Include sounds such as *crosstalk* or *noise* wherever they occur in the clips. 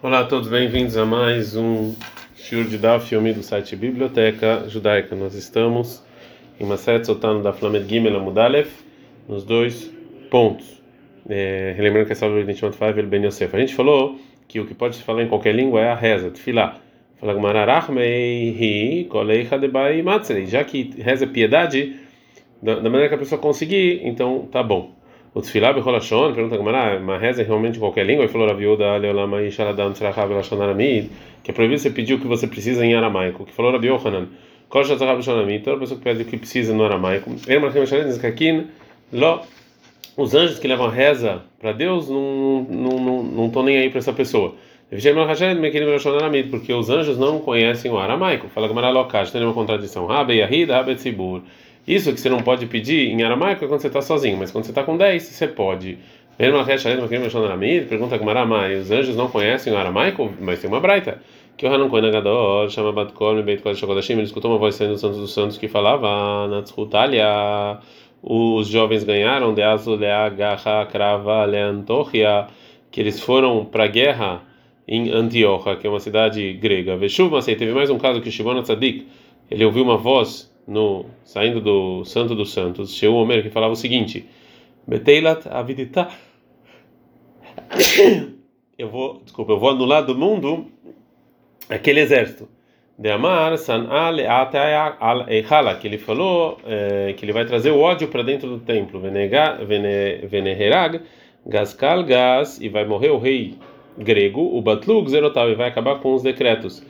Olá a todos, bem-vindos a mais um Shur de filme do site Biblioteca Judaica. Nós estamos em Maset Sotano da Flamed Gimel Amudalef, nos dois pontos. É, relembrando que essa aula Nishmat Faivel Ben Yosef. A gente falou que o que pode se falar em qualquer língua é a reza, tefilá. Fala. Já que reza é piedade, da, da maneira que a pessoa conseguir, então tá bom. O Tfilá Becholashon, pergunta a Gamara, uma reza realmente em qualquer língua? Ele falou, Rabiuda, Leolama e Shaladam Tzrachá Belashon Aramid, que é proibido você pedir o que você precisa em aramaico. Que falou Rabi Yohanan, Kol Shatzachá Belashon Aramid, toda pessoa que pede o que precisa no aramaico. Marcou Mashalet, diz que aqui, os anjos que levam a reza para Deus não não estão nem aí para essa pessoa. Porque os anjos não conhecem o aramaico. Fala Gamara Lokash, tem uma contradição. Rabe Yahid, Rabe Tzibur. Isso que você não pode pedir em aramaico é quando você está sozinho, mas quando você está com 10, você pode. Pergunta Gmaramai, os anjos não conhecem o aramaico, mas tem uma braita. Que o Hanan Koenagador chama Batkol, Beit Kodesh Kodashim, ele escutou uma voz saindo dos Santos dos Santos que falava, Natshutalia, os jovens ganharam, de Azulea Gaha Krava Leantochia, que eles foram para a guerra em Antioquia, que é uma cidade grega. Veshuv, teve mais um caso que Shimon Tzadik, ele ouviu uma voz no saindo do Santo dos Santos, Sheu Omer, que falava o seguinte: Beteilat avidita. *coughs* Eu vou, desculpa, eu vou anular do mundo aquele exército. De Amar San al que ele falou é, que ele vai trazer o ódio para dentro do templo. Veneherag, Gaskal Gas, e vai morrer o rei grego, o Batlug Zerotal, e vai acabar com os decretos.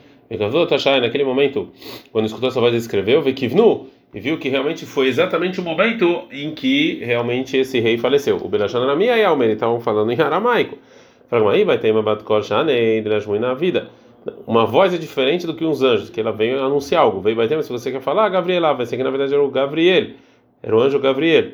Naquele momento, quando escutou essa voz, escreveu, Vekivnu, e viu que realmente foi exatamente o momento em que realmente esse rei faleceu. O Belashon Aramia e Almer estavam falando em aramaico. Falaram, aí vai ter uma batkor shanei, na vida. Uma voz é diferente do que uns anjos, que ela veio anunciar algo. Veio bater, mas se você quer falar, ah, Gabriel, vai ser que na verdade era o Gabriel, era o anjo Gabriel.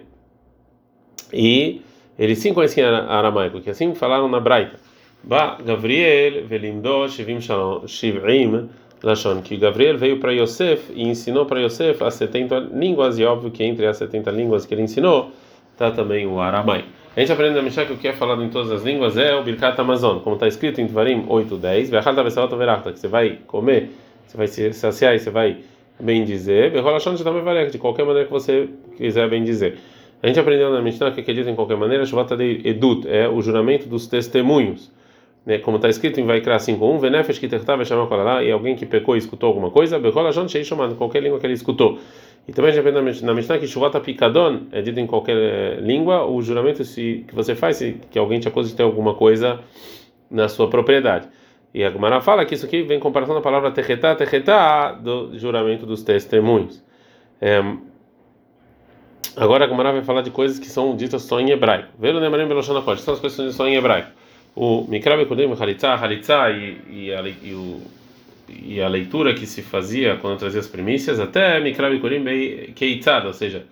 E eles sim conheciam aramaico, que assim falaram na Braita. Ba Gabriel velimdo shivim shivim lashon que Gabriel veio para Yosef e ensinou para Yosef as 70 línguas e óbvio que entre as 70 línguas que ele ensinou está também o aramai. A gente aprende na Mishnah que o que é falado em todas as línguas é o Birkat Amazon, como está escrito em Tvarim 8:10, ve'achal tavesalot verachta, que você vai comer, você vai se saciar e você vai bem dizer, de qualquer maneira que você quiser bem dizer. A gente aprendeu na Mishnah que acredita em qualquer maneira, Shuvat Edut é o juramento dos testemunhos né, como está escrito em Vaikra 5.1, Venefesh que tertava chamar lá e alguém que pecou e escutou alguma coisa, Bekola Jon Shei chamando qualquer língua que ele escutou. E também já aprende na Mishnah que Shuvata Pikadon é dito em qualquer eh, língua, o juramento se, que você faz se que alguém te acusa de ter alguma coisa na sua propriedade. E a Gemara fala que isso aqui vem em comparação da palavra terretá, terretá, do juramento dos testemunhos. É, agora a Gemara vai falar de coisas que são ditas só em hebraico. Velo Nemarim Beloshana Kodesh, são as coisas só em hebraico o Mikrabe Kodim, Halitza, Halitza e, e, a, leitura que se fazia quando trazia as primícias, até Mikrabe Kodim Keitzad, ou seja,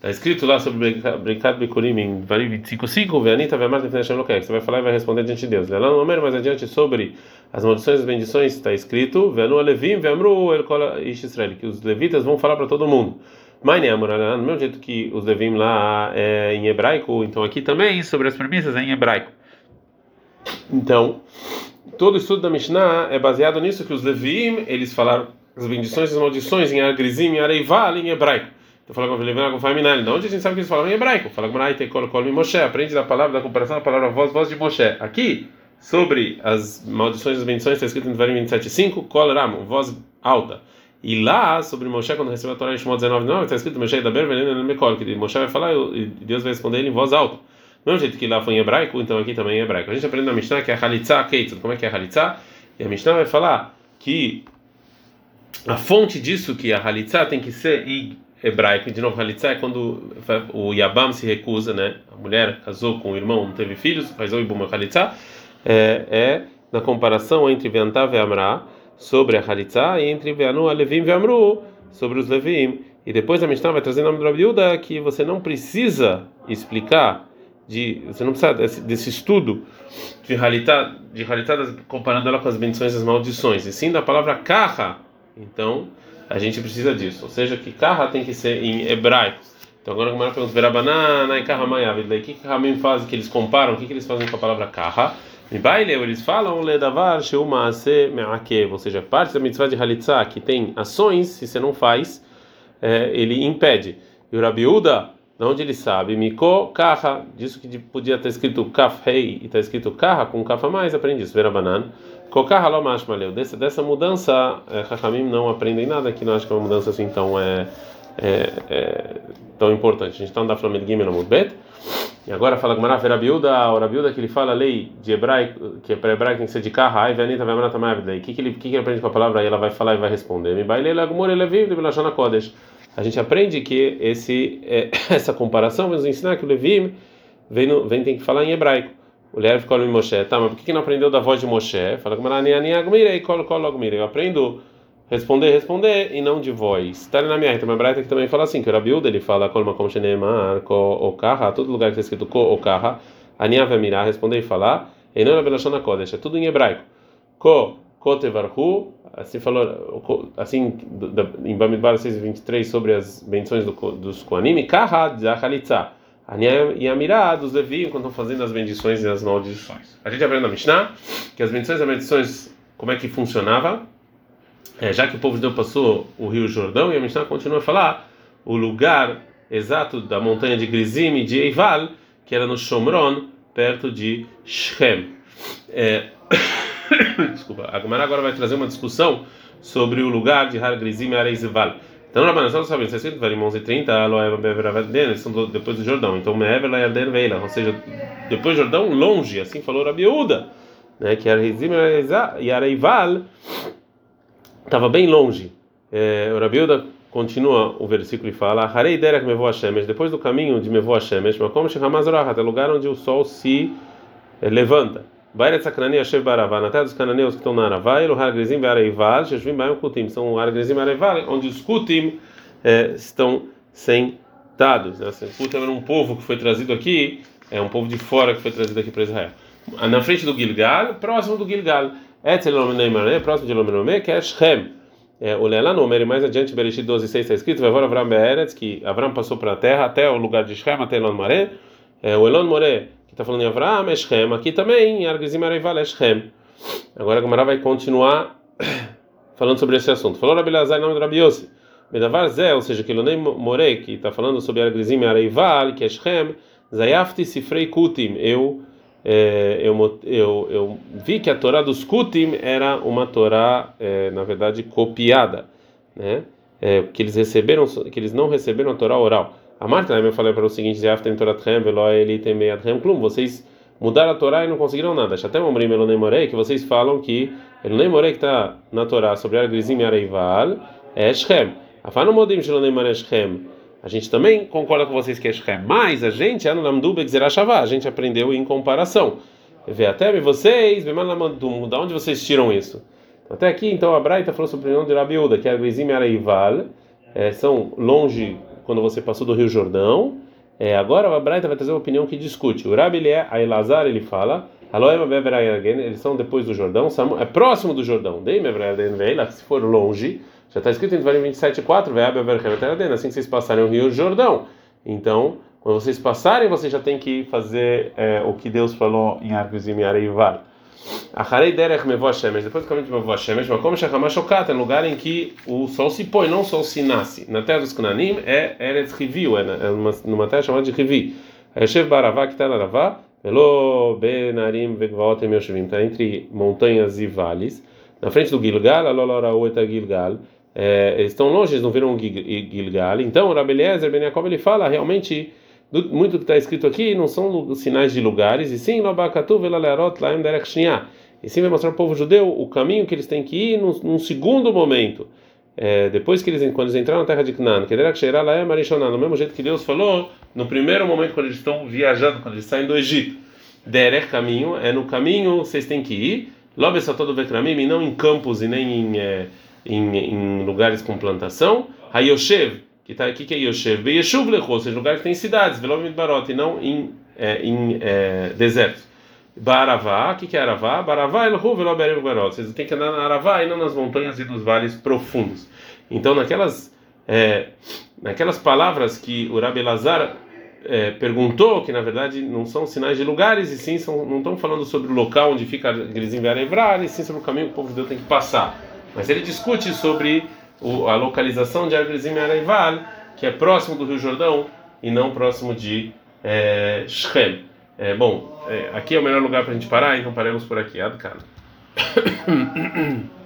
está escrito lá sobre Brinkat Bekurim em Varim 25.5, Veanita Veamar Defenashem Lokek, você vai falar e vai responder diante de Deus. Lá no número mais adiante sobre as maldições e as bendições está escrito, Veanu Alevim Veamru El Kol Ish Israel, que os levitas vão falar para todo mundo. Mas do mesmo jeito que os levim lá é em hebraico, então aqui também sobre as premissas é em hebraico. Então, todo estudo da Mishnah é baseado nisso que os Leviim, eles falaram as bendições e as maldições em Argrizim, em Areival, em hebraico. Então fala com o Leviim, com Faminal. De onde a gente sabe que eles falavam em hebraico? Fala com Maraite, Kol, Kol, Moshe. Aprende da palavra, da comparação da palavra voz, voz de Moshe. Aqui, sobre as maldições e as bendições, está escrito em Devarim 27.5, Kol Ram, voz alta. E lá, sobre Moshe, quando recebeu a Torá em Shemot 19.9, está escrito Moshe da Bervelina Mekol, que Moshe vai falar e Deus vai responder ele em voz alta. Do mesmo jeito que lá foi em hebraico, então aqui também é hebraico. A gente aprende na Mishnah que é Halitza Keitzad. Como é que é Halitza? E a Mishnah vai falar que a fonte disso, que a Halitza tem que ser hebraico, de novo, Halitza é quando o Yabam se recusa, né? A mulher casou com o irmão, não teve filhos, faz o Ibuma Halitza, é, é na comparação entre Veantav e Amra sobre a Halitza e entre Veanu, Alevim e Amru sobre os Levim. E depois a Mishnah vai trazer o nome do Rabi que você não precisa explicar de você não precisa desse, desse estudo de realidade de realidade comparando ela com as bendições e as maldições e sim da palavra carra então a gente precisa disso. Ou seja que carra tem que ser em hebraico. Então agora como é pergunta verabanana e carra maiav o que Ramim faz que eles comparam? O que que eles fazem com a palavra carra Baile, eles falam ledavar sheumase me'akev, ou seja, parte da mitzvah de halitzah que tem ações, se você não faz, é, ele impede. E o Rabiuda, de onde ele sabe, Miko kaha, disso que podia ter escrito kaf rei e está escrito kaha com kaf a mais, aprende isso, verabanan. Kokaha lo mashmaleu. Dessa, dessa mudança, Chachamim não aprendem nada, que não acho que é uma mudança assim tão, é, é, é tão importante. A gente está no Daflam Gimel. E agora fala Rabiuda, o Rabiuda que ele fala a lei de hebraico, que é para hebraico tem que ser de carra, ai venita vai manata mavidei. O que que que que ele aprende com a palavra? Aí ela vai falar e vai responder. Me baile ele vive de Belashana Kodesh. A gente aprende que esse é, *laughs* essa comparação vai nos ensinar que o Levim vem no, vem tem que falar em hebraico. O Lev ficou em Moshe. Tá, mas por que que não aprendeu da voz de Moshe? Fala com Marani ani agmire e colo colo. Eu aprendo responder, responder e não de voz. Tá na minha, uma braita que também fala assim, que o Rabiuda ele fala colma como shenemar, ko okaha, todo lugar que está escrito ko okaha, ania vai mirar, responder e falar, e não é belashona kodesh, é tudo em hebraico. Ko kotevarhu, assim falou, assim em Bamidbar 6:23 sobre as bendições do, dos koanim, kaha zachalitza. Ania e Amirá dos Levi, quando estão fazendo as bendições e as maldições. A gente aprende na Mishnah que as bendições e as maldições, como é que funcionava? é, já que o povo de Deus passou o rio Jordão, e a Mishnah continua a falar o lugar exato da montanha de Grizim e de Eival, que era no Shomron, perto de Shem. É... *coughs* Desculpa, a Gemara agora vai trazer uma discussão sobre o lugar de Har Grizim e Areizival. Então, na Banasal sabe, está escrito em 11 e 30, Aloeva Beveraveden, eles são depois do Jordão. Então, Mever Layarden Veila, ou seja, depois do Jordão, longe, assim falou Rabiúda, né, que Areizim e Areival estava bem longe. É, o Rabiuda continua o versículo e fala: Harei derek mevo Hashemesh, depois do caminho de mevo Hashemesh, mas como Shechamaz até o lugar onde o sol se é, levanta. Bairet Sakrani Hashem Baravá, na terra dos cananeus que estão na Aravá, e o Hargrizim Beareival, Sheshvim Baim Kutim, são o Hargrizim Beareival, onde os Kutim é, estão sentados. Né? Kutim era um povo que foi trazido aqui, é um povo de fora que foi trazido aqui para Israel. Na frente do Gilgal, próximo do Gilgal. Etzel próximo de Lomenome, que é Shem. É, olha lá no mais adiante, Bereshit 12, 6 está escrito: Vevor Avram Be'eretz, que Avram passou para a terra até o lugar de Shem, até Elon. É, o Elon que está falando em Avram, é Shem. Aqui também, Argizim Areival, é Shem. Agora a Gamara vai continuar *coughs* falando sobre esse assunto. Falou Rabi Lazar nome do Rabi Yossi. Bedavar Zé, ou seja, que Elonei Moré, que está falando sobre Argizim Areival, que é Shem, Zayafti Sifrei Kutim. Eu é, eu, eu, eu vi que a Torá dos Kutim era uma Torá, é, na verdade, copiada, né? É, que eles receberam, que eles não receberam a Torá oral. A Marta eu falei para o seguinte: vocês mudaram a Torá e não conseguiram nada. Até Omrim Elonemorei, que vocês falam que Elonemorei que está na Torá sobre Argrizim e Areival é Shem. Afano Modim Shelonemorei Shem. A gente também concorda com vocês que é Shem, mas a gente, a gente aprendeu em comparação. Vê até vocês, da onde vocês tiram isso? Até aqui, então, a Braita falou sobre o nome de Rabiúda, que é Arguizim e Araival, é, são longe quando você passou do Rio Jordão. É, agora a Braita vai trazer uma opinião que discute. O Rabi é a Elazar, ele fala, eles são depois do Jordão, é próximo do Jordão. Se for longe, já está escrito em Devarim 27,4, assim que vocês passarem o Rio Jordão. Então, quando vocês passarem, vocês já têm que fazer é, o que Deus falou em Arcos e Miareivar. Acharei derech mevo Hashemesh, depois do caminho de mevo Hashemesh, Okat, é lugar em que o sol se põe, não o sol se nasce. Na terra dos Cananim é Eretz Riviu, é, é numa, terra chamada de Rivi. Yeshev Baravá, que está na Aravá, Elo Benarim Vegvaot Emyoshvim, está entre montanhas e vales. Na frente do Gilgal, Alolorau eta Gilgal, é, eles estão longe, eles não viram Gilgal. Então, Rabeliezer Ben Yaakov ele fala realmente muito que está escrito aqui não são sinais de lugares, e sim Lobakatu Velalerot Laem Derek E sim vai mostrar ao povo judeu o caminho que eles têm que ir num, num segundo momento. É, depois que eles quando eles entraram na terra de Arishoná, no mesmo jeito que Deus falou no primeiro momento quando eles estão viajando, quando eles saem do Egito. Derek caminho é no caminho vocês têm que ir. Lobesatodo Vekramim, e não em campos e nem em é, em, em lugares com plantação. Hayoshev, que está aqui que é Yoshev, Beyeshuv Lecho, ou seja, lugares que tem cidades, Velomit Barot, e não em, é, em é, desertos. Baravá, o que, que é Aravá? Baravá Elhu Veloberim Barot. Vocês têm que andar na Aravá e não nas montanhas e nos vales profundos. Então, naquelas, é, naquelas palavras que o Rabi Lazar é, perguntou que na verdade não são sinais de lugares e sim são, não estão falando sobre o local onde fica Grizim Arevrar, e sim sobre o caminho que o povo de Deus tem que passar. Mas ele discute sobre o, a localização de Grizim Areval, que é próximo do Rio Jordão e não próximo de é, Shem. É, bom, é, aqui é o melhor lugar para a gente parar, então paremos por aqui. Adkana. *coughs*